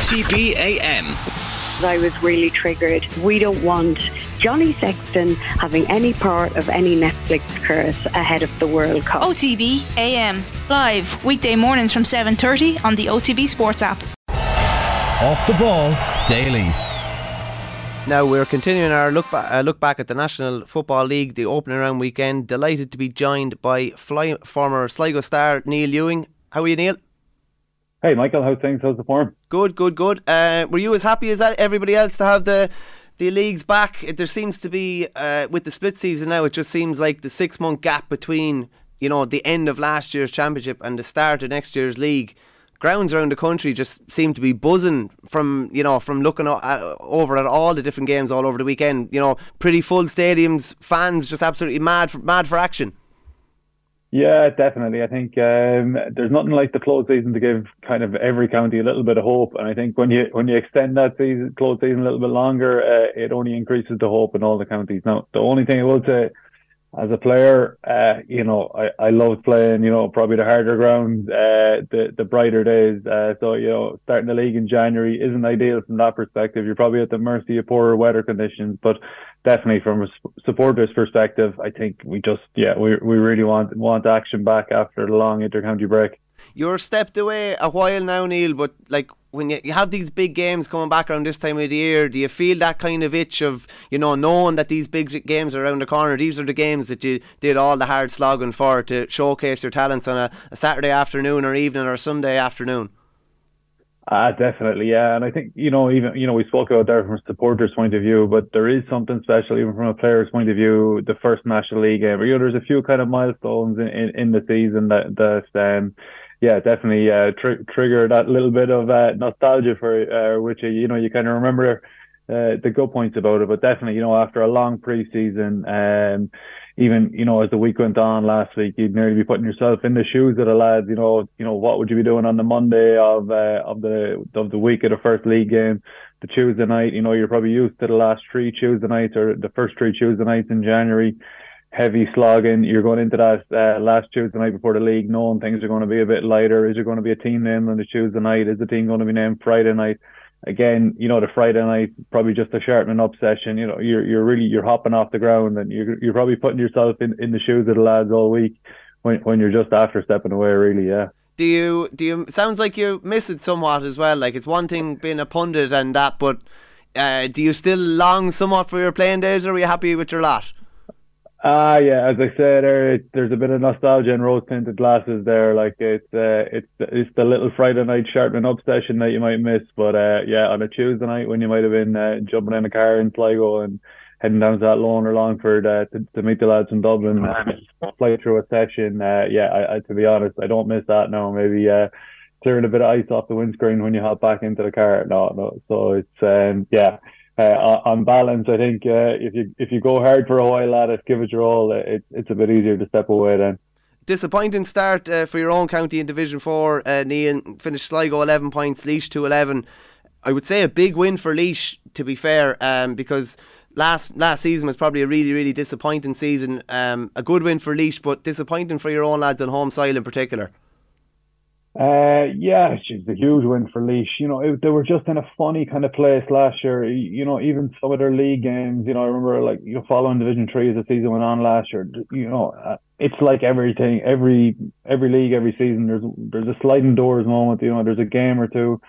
OTB AM. I was really triggered. We don't want Johnny Sexton having any part of any Netflix curse ahead of the World Cup. OTB AM live weekday mornings from 7:30 on the OTB Sports app. Off the ball daily. Now we're continuing our look, ba- uh, look back at the National Football League, the opening round weekend. Delighted to be joined by fly- former Sligo star Neil Ewing. How are you, Neil? Hey, Michael. How's things? How's the form? Good, good, good. Uh, were you as happy as everybody else to have the the leagues back? There seems to be uh, with the split season now. It just seems like the six month gap between you know the end of last year's championship and the start of next year's league grounds around the country just seem to be buzzing from you know from looking at, over at all the different games all over the weekend. You know, pretty full stadiums, fans just absolutely mad for, mad for action. Yeah, definitely. I think um, there's nothing like the close season to give kind of every county a little bit of hope. And I think when you when you extend that season, close season a little bit longer, uh, it only increases the hope in all the counties. Now, the only thing I will say as a player, uh, you know, I, I loved playing, you know, probably the harder ground, uh, the, the brighter days. Uh, so, you know, starting the league in January isn't ideal from that perspective. You're probably at the mercy of poorer weather conditions, but definitely from a supporter's perspective, I think we just, yeah, we, we really want, want action back after the long inter-county break. You're stepped away a while now, Neil, but like when you, you have these big games coming back around this time of the year, do you feel that kind of itch of, you know, knowing that these big games are around the corner? These are the games that you did all the hard slogging for to showcase your talents on a, a Saturday afternoon or evening or Sunday afternoon? Ah, definitely, yeah. And I think, you know, even, you know, we spoke about there from a supporter's point of view, but there is something special even from a player's point of view, the first National League game. You know, there's a few kind of milestones in, in, in the season that, that, um, yeah, definitely uh, tr- trigger that little bit of uh, nostalgia for uh, which you know you kind of remember uh, the good points about it. But definitely, you know, after a long preseason, um, even you know as the week went on last week, you'd nearly be putting yourself in the shoes of the lads. You know, you know what would you be doing on the Monday of uh, of the of the week of the first league game, the Tuesday night. You know, you're probably used to the last three Tuesday nights or the first three Tuesday nights in January heavy slogging. You're going into that uh, last Tuesday night before the league, knowing things are going to be a bit lighter. Is there going to be a team named on the Tuesday night? Is the team going to be named Friday night? Again, you know, the Friday night probably just a sharpening up session. You know, you're you're really you're hopping off the ground and you're you're probably putting yourself in, in the shoes of the lads all week when when you're just after stepping away. Really, yeah. Do you do you sounds like you miss it somewhat as well? Like it's one thing being a pundit and that, but uh, do you still long somewhat for your playing days, or are you happy with your lot? Ah, uh, yeah. As I said, there, there's a bit of nostalgia and rose tinted glasses there. Like it's, uh, it's, it's the little Friday night sharpening up session that you might miss. But uh, yeah, on a Tuesday night when you might have been uh, jumping in a car in Sligo and heading down to Athlone or Longford uh, to, to meet the lads in Dublin, and play through a session. Uh, yeah, I, I, to be honest, I don't miss that now. Maybe uh, clearing a bit of ice off the windscreen when you hop back into the car. No, no. So it's um, yeah uh, on balance, I think uh, if you if you go hard for a while at it, give it your all, it, it's a bit easier to step away then. Disappointing start uh, for your own county in Division Four, uh. Finished Sligo eleven points, Laois to eleven. I would say a big win for Laois, to be fair, um, because last last season was probably a really really disappointing season. Um, a good win for Laois, but disappointing for your own lads on home soil in particular. Uh, yeah, it's a huge win for Laois. You know, it, they were just in a funny kind of place last year. You know, even some of their league games. You know, I remember like you know, following Division Three as the season went on last year. You know, uh, it's like everything, every every league, every season. There's there's a sliding doors moment. You know, there's a game or two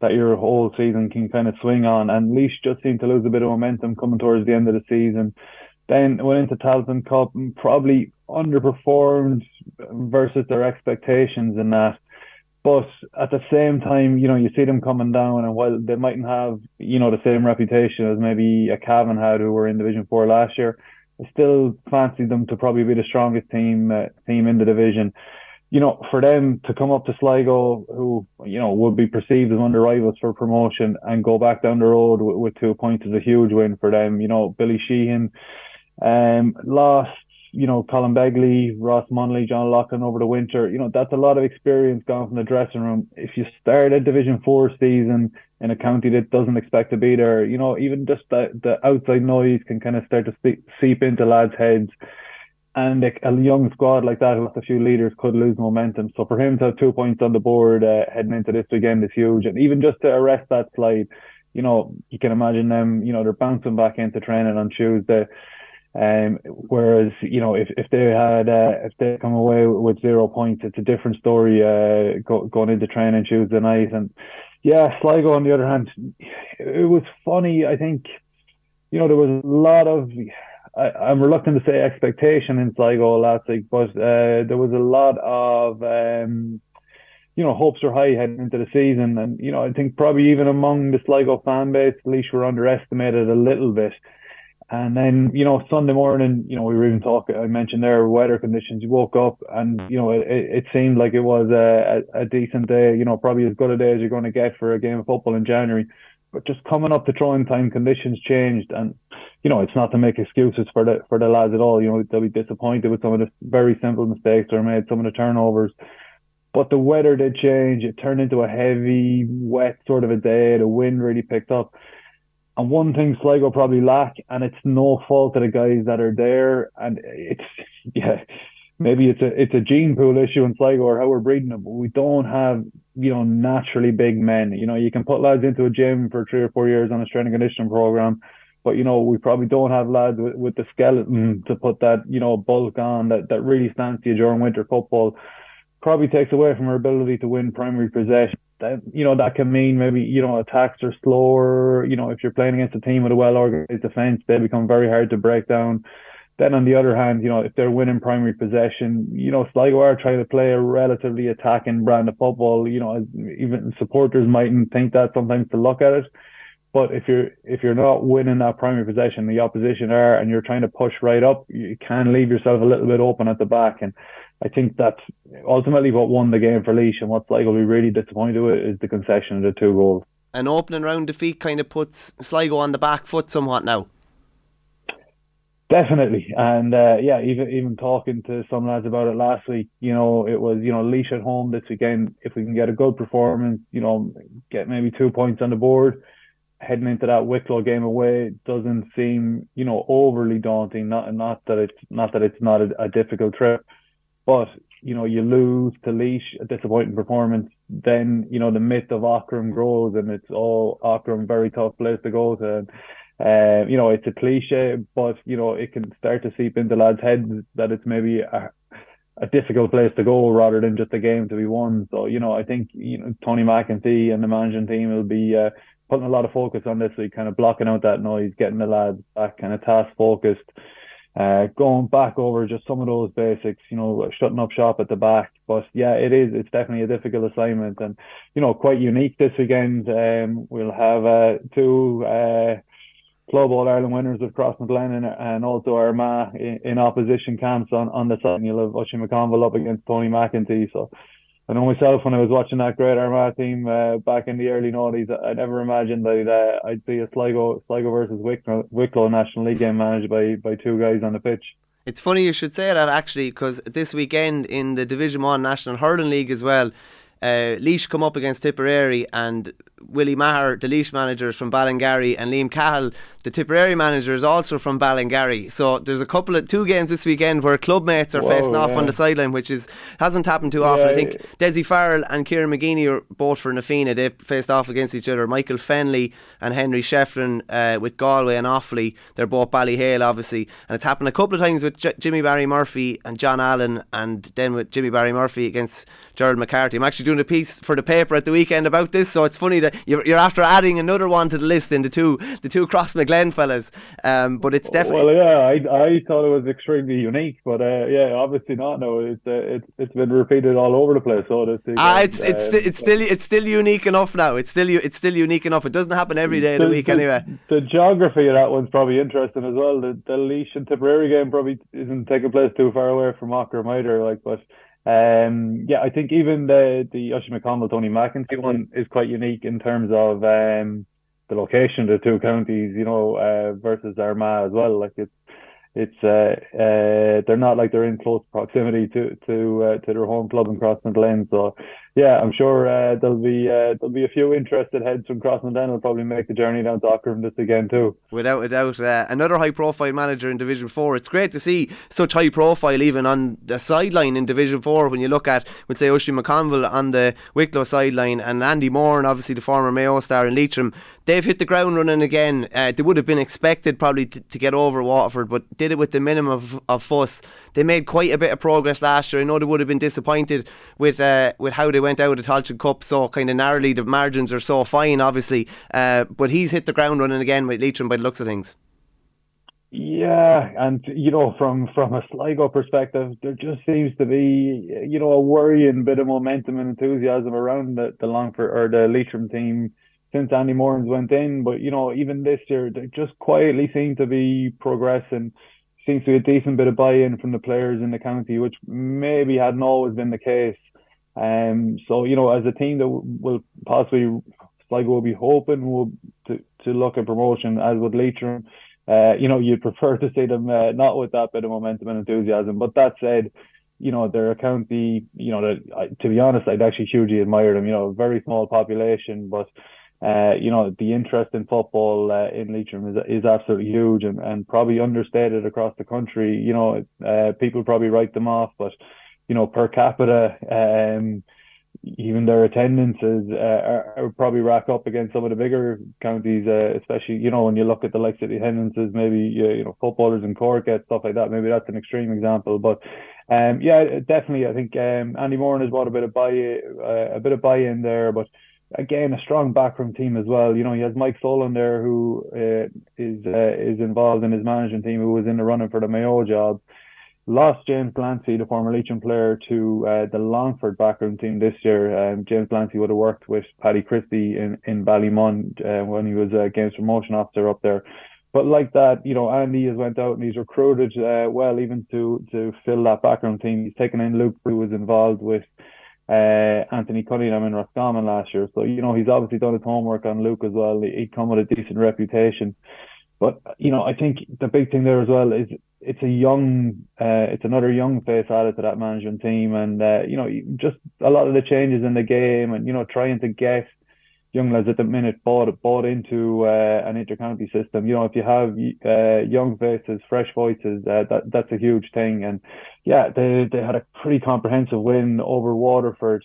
that your whole season can kind of swing on. And Laois just seemed to lose a bit of momentum coming towards the end of the season. Then went into Tailteann Cup and probably underperformed versus their expectations in that but at the same time, you know, you see them coming down, and while they mightn't have, you know, the same reputation as maybe a Cavan had, who were in Division Four last year, I still fancy them to probably be the strongest team uh, team in the division. You know, for them to come up to Sligo, who you know would be perceived as one of the rivals for promotion, and go back down the road with, with two points is a huge win for them. You know, Billy Sheehan um, lost you know, Colin Begley, Ross Munley, John Loughlin over the winter, you know, that's a lot of experience gone from the dressing room. If you start a Division Four season in a county that doesn't expect to be there, you know, even just the, the outside noise can kind of start to seep into lads' heads. and a, a, young squad like that with a few leaders could lose momentum. So for him to have two points on the board uh, heading into this weekend is huge, and even just to arrest that slide, you know, you can imagine them. You know, they're bouncing back into training on Tuesday. Um, whereas you know if, if they had uh, if they come away with zero points, it's a different story uh, go, going into training Tuesday night. And yeah, Sligo on the other hand, it was funny. I think you know there was a lot of I, am reluctant to say expectation in Sligo last week, but uh, there was a lot of um, you know hopes are high heading into the season, and you know I think probably even among the Sligo fan base, Laois were underestimated a little bit. And then, you know, Sunday morning, you know, we were even talking, I mentioned there weather conditions. You woke up and, you know, it, it seemed like it was a, a, decent day, you know, probably as good a day as you're going to get for a game of football in January. But just coming up to throwing time, conditions changed. And, you know, it's not to make excuses for the, for the lads at all. You know, they'll be disappointed with some of the very simple mistakes or made, some of the turnovers. But the weather did change. It turned into a heavy, wet sort of a day. The wind really picked up and one thing Sligo probably lack, and it's no fault of the guys that are there, and it's yeah, maybe it's a it's a gene pool issue in Sligo or how we're breeding them, but we don't have you know naturally big men. You know, you can put lads into a gym for three or four years on a strength and conditioning program, but you know we probably don't have lads with, with the skeleton to put that you know bulk on that that really stands to you during winter football. Probably takes away from our ability to win primary possession that you know that can mean maybe you know attacks are slower. You know if you're playing against a team with a well organized defense, they become very hard to break down. Then on the other hand, you know if they're winning primary possession, you know Sligo are trying to play a relatively attacking brand of football. You know even supporters mightn't think that sometimes to look at it. But if you're if you're not winning that primary possession, the opposition are, and you're trying to push right up, you can leave yourself a little bit open at the back. And I think that's ultimately what won the game for Laois. And what's like will be really disappointed with is the concession of the two goals. An opening round defeat kind of puts Sligo on the back foot somewhat now. Definitely, and uh, yeah, even even talking to some lads about it last week, you know, it was you know Laois at home this weekend. If we can get a good performance, you know, get maybe two points on the board, heading into that Wicklow game away doesn't seem you know overly daunting. Not not that it's not that it's not a, a difficult trip, but you know, you lose to Laois, a disappointing performance, then, you know, the myth of Aughrim grows and it's all Aughrim, very tough place to go to. And, uh, you know, it's a cliche, but, you know, it can start to seep into lads' heads that it's maybe a, a difficult place to go rather than just a game to be won. So, you know, I think, you know, Tony McEntee and the management team will be uh, putting a lot of focus on this week, kind of blocking out that noise, getting the lads back kind of task focused uh, going back over just some of those basics, you know, shutting up shop at the back. But yeah, it is. It's definitely a difficult assignment, and you know, quite unique this weekend. Um, we'll have uh, two uh, Club All Ireland winners of Crossmaglen and, and also Armagh in, in opposition camps on, on the side. And you'll have McConville up against Tony McEntee. So I know myself when I was watching that great Armagh team uh, back in the early noughties, I never imagined that uh, I'd see a Sligo Sligo versus Wicklow, Wicklow National League game managed by by two guys on the pitch. It's funny you should say that actually, because this weekend in the Division One National Hurling League as well, uh, Laois come up against Tipperary and Willie Maher, the Laois manager, is from Ballingarry, and Liam Cahill, the Tipperary manager, is also from Ballingarry. So there's a couple of two games this weekend where club mates are Whoa, facing yeah. off on the sideline, which is hasn't happened too often. Yeah, I think Desi Farrell and Kieran McGeeney are both for Na Fianna. They faced off against each other. Michael Fennelly and Henry Shefflin uh, with Galway and Offaly. They're both Ballyhale, obviously, and it's happened a couple of times with J- Jimmy Barry Murphy and John Allen, and then with Jimmy Barry Murphy against Gerald McCarthy. I'm actually doing a piece for the paper at the weekend about this, so it's funny that you're, you're after adding another one to the list in the two the two Cross Crossmaglen fellas. Um, but it's definitely well, yeah. I I thought it was extremely unique, but uh, yeah, obviously not. No, it's uh, it's it's been repeated all over the place. So this ah, it's it's uh, it's still it's still unique enough now. It's still it's still unique enough. It doesn't happen every day of the, the week the, anyway. The geography of that one's probably interesting as well. The the Laois and Tipperary game probably isn't taking place too far away from either. Like, but um, yeah, I think even the the Oisin McConville Tony McEntee one is quite unique in terms of um, the location of the two counties, you know, uh, versus Armagh as well. Like it's it's uh, uh, they're not like they're in close proximity to to uh, to their home club in Crossmaglen. So yeah, I'm sure uh, there'll be uh, there'll be a few interested heads from Crossmaglen will probably make the journey down to Aughrim this again too. Without a doubt, uh, another high-profile manager in Division Four. It's great to see such high profile even on the sideline in Division Four. When you look at, would say, Oisin McConville on the Wicklow sideline and Andy Moran, and obviously the former Mayo star in Leitrim, they've hit the ground running again. Uh, they would have been expected probably to, to, get over Waterford, but did it with the minimum of, of fuss. They made quite a bit of progress last year. I know they would have been disappointed with uh, with how they went out at Tailteann Cup so kind of narrowly. The margins are so fine, obviously, uh, but he's hit the ground running again with Leitrim by the looks of things. Yeah, and you know, from from a Sligo perspective, there just seems to be you know a worrying bit of momentum and enthusiasm around the, the Longford or the Leitrim team since Andy Moran's went in. But you know, even this year, they just quietly seem to be progressing. Seems to be a decent bit of buy-in from the players in the county, which maybe hadn't always been the case. Um, so you know, as a team that will possibly Sligo will be hoping will to to look at promotion, as would Leitrim. Uh, you know, you'd prefer to see them uh, not with that bit of momentum and enthusiasm. But that said, you know, they're a county, you know, that, to be honest, I'd actually hugely admire them. You know, very small population, but uh, you know, the interest in football uh, in Leitrim is is absolutely huge and, and probably understated across the country. You know, uh, people probably write them off, but you know, per capita, um, even their attendances uh, are, are, probably rack up against some of the bigger counties, uh, especially you know when you look at the likes of the attendances, maybe you know footballers in Cork get stuff like that. Maybe that's an extreme example, but um, yeah, definitely, I think um, Andy Moran has brought a bit of buy uh, a bit of buy in there, but again, a strong backroom team as well. You know, he has Mike Solan there, who uh, is uh, is involved in his management team, who was in the running for the Mayo job. Lost James Glancy, the former Leitrim player, to uh, the Longford backroom team this year. Um, James Glancy would have worked with Paddy Christie in in Ballymun uh, when he was a games promotion officer up there. But like that, you know, Andy has went out and he's recruited uh, well, even to to fill that background team. He's taken in Luke, who was involved with uh, Anthony Cunningham in Roscommon last year. So, you know, he's obviously done his homework on Luke as well. He'd come with a decent reputation. But, you know, I think the big thing there as well is it's a young, uh, it's another young face added to that management team. And, uh, you know, just a lot of the changes in the game and, you know, trying to get young lads at the minute bought bought into uh, an intercounty system. You know, if you have uh, young faces, fresh voices, uh, that that's a huge thing. And yeah, they they had a pretty comprehensive win over Waterford.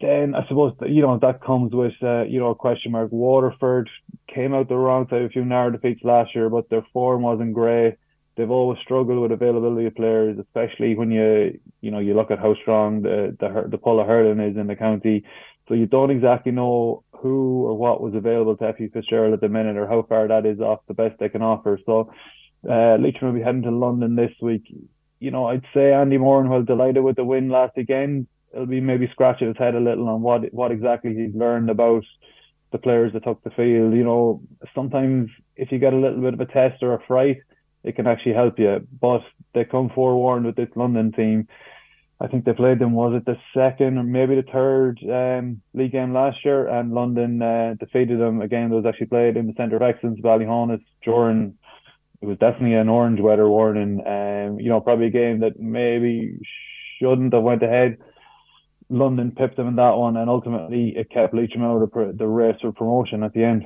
Then I suppose you know that comes with uh, you know a question mark. Waterford came out the wrong side of a few narrow defeats last year, but their form wasn't great. They've always struggled with availability of players, especially when you you know you look at how strong the the the pull of hurling is in the county so you don't exactly know who or what was available to FE Fitzgerald at the minute or how far that is off the best they can offer. So uh, Leitrim will be heading to London this week. You know, I'd say Andy Moran, while delighted with the win last weekend, he'll be maybe scratching his head a little on what what exactly he's learned about the players that took the field. You know, sometimes if you get a little bit of a test or a fright, it can actually help you. But they come forewarned with this London team. I think they played them was it the second or maybe the third um, league game last year, and London uh, defeated them. Again, that was actually played in the Centre of Excellence, Ballyhonus, during it was definitely an orange weather warning. Um, you know, probably a game that maybe shouldn't have went ahead. London pipped them in that one, and ultimately it kept Leitrim out of the race for promotion at the end.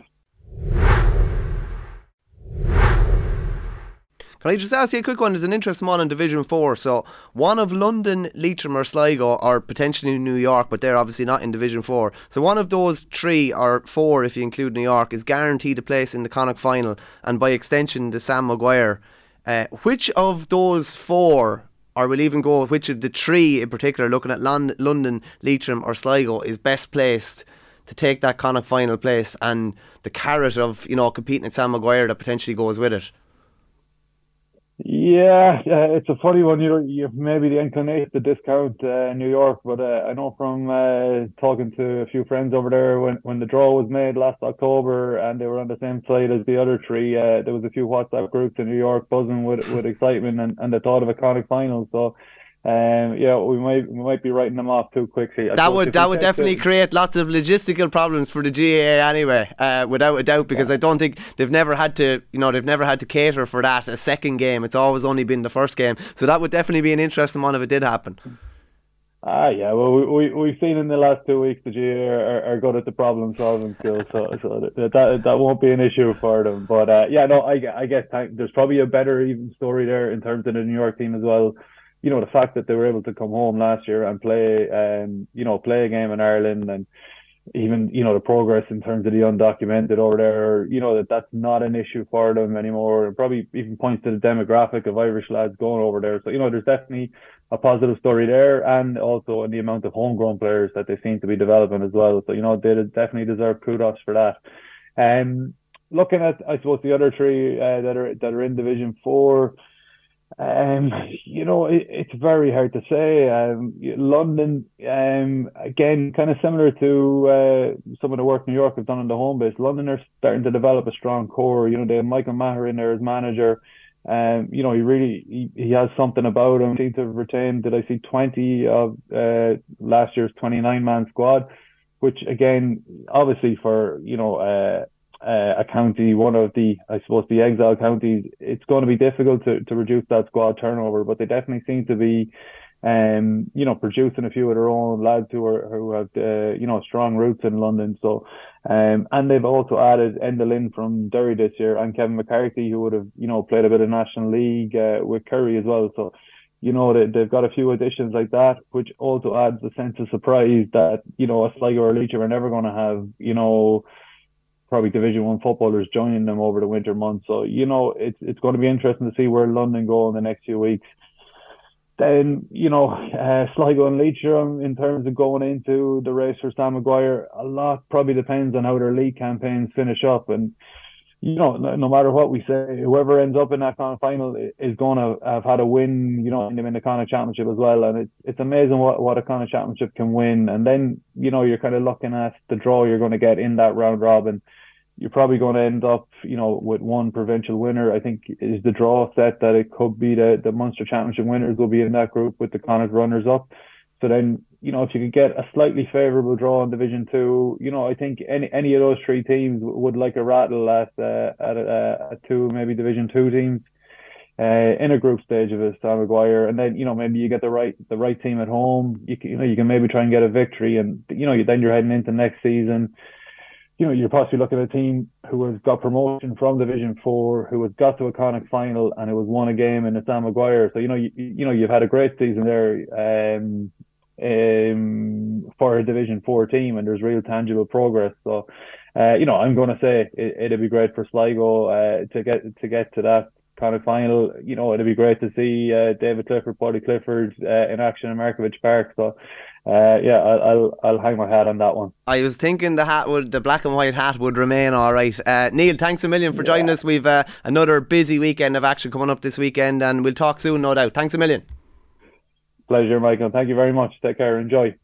Can I just ask you a quick one? There's an interesting one in Division 4. So, one of London, Leitrim, or Sligo are potentially New York, but they're obviously not in Division 4. So, one of those three, or four if you include New York, is guaranteed a place in the Connacht final, and by extension, the Sam Maguire. Uh, which of those four or we'll even go which of the three in particular, looking at Lon- London, Leitrim, or Sligo, is best placed to take that Connacht final place and the carrot of you know competing at Sam Maguire that potentially goes with it. Yeah, uh, it's a funny one. You you maybe the inclination to discount uh, New York, but uh, I know from uh, talking to a few friends over there when when the draw was made last October and they were on the same side as the other three. Uh, there was a few WhatsApp groups in New York buzzing with with excitement and, and the thought of a Connacht final. So um, yeah, we might we might be writing them off too quickly. I that would that would definitely create lots of logistical problems for the GAA anyway, uh, without a doubt. Because yeah. I don't think they've never had to, you know, they've never had to cater for that a second game. It's always only been the first game, so that would definitely be an interesting one if it did happen. Ah, yeah. Well, we, we we've seen in the last two weeks that you are, are good at the problem solving skills, so so that, that that won't be an issue for them. But uh, yeah, no, I I guess there's probably a better even story there in terms of the New York team as well. You know, the fact that they were able to come home last year and play, um, you know, play a game in Ireland and even you know the progress in terms of the undocumented over there, you know that that's not an issue for them anymore. It probably even points to the demographic of Irish lads going over there. So you know there's definitely a positive story there, and also in the amount of homegrown players that they seem to be developing as well. So you know they definitely deserve kudos for that. Um, looking at I suppose the other three uh, that are that are in Division Four. Um, you know, it, it's very hard to say. Um, London, um, again, kind of similar to uh, some of the work New York have done on the home base. London are starting to develop a strong core. You know, they have Michael Maher in there as manager. Um, you know, he really he, he has something about him. Seems to have retained. Did I see twenty of uh, last year's twenty nine man squad, which again, obviously for you know. Uh, uh, a county, one of the, I suppose, the exile counties, it's going to be difficult to, to reduce that squad turnover, but they definitely seem to be, um, you know, producing a few of their own lads who are who have, uh, you know, strong roots in London. So, um, and they've also added Enda Lynn from Derry this year and Kevin McCarthy, who would have, you know, played a bit of National League uh, with Kerry as well. So, you know, they, they've got a few additions like that, which also adds a sense of surprise that, you know, a Sligo or a Laois are never going to have, you know, probably Division One footballers joining them over the winter months. So you know, it's it's going to be interesting to see where London go in the next few weeks. Then you know, uh, Sligo and Leitrim in terms of going into the race for Sam Maguire, a lot probably depends on how their league campaigns finish up and. You know, no, no matter what we say, whoever ends up in that kind of final is going to have had a win, you know, in the Connacht Championship as well. And it's it's amazing what, what a Connacht Championship can win. And then, you know, you're kind of looking at the draw you're going to get in that round robin you're probably going to end up, you know, with one provincial winner. I think is the draw set that it could be the the Munster Championship winners will be in that group with the Connacht runners up. So then, you know, if you could get a slightly favourable draw in Division Two, you know, I think any any of those three teams would like a rattle at uh, at uh, at two maybe Division Two teams. Uh, in a group stage of a Sam Maguire, and then you know maybe you get the right the right team at home. You can, you know you can maybe try and get a victory, and you know then you're heading into next season you know, you're possibly looking at a team who has got promotion from Division Four, who has got to a Connacht final, and who has won a game in the Sam Maguire. So you know, you, you know, you've had a great season there um, um, for a Division Four team, and there's real tangible progress. So, uh, you know, I'm going to say it, would be great for Sligo uh, to get to get to that kind of final. You know, it'd be great to see uh, David Clifford, Paudie Clifford uh, in action in Markievicz Park. So uh, yeah, I'll, I'll, I'll hang my hat on that one. I was thinking the hat would the black and white hat would remain all right. Uh, Neil, thanks a million for yeah. joining us. We've uh, another busy weekend of action coming up this weekend, and we'll talk soon, no doubt. Thanks a million. Pleasure, Michael. Thank you very much. Take care. Enjoy.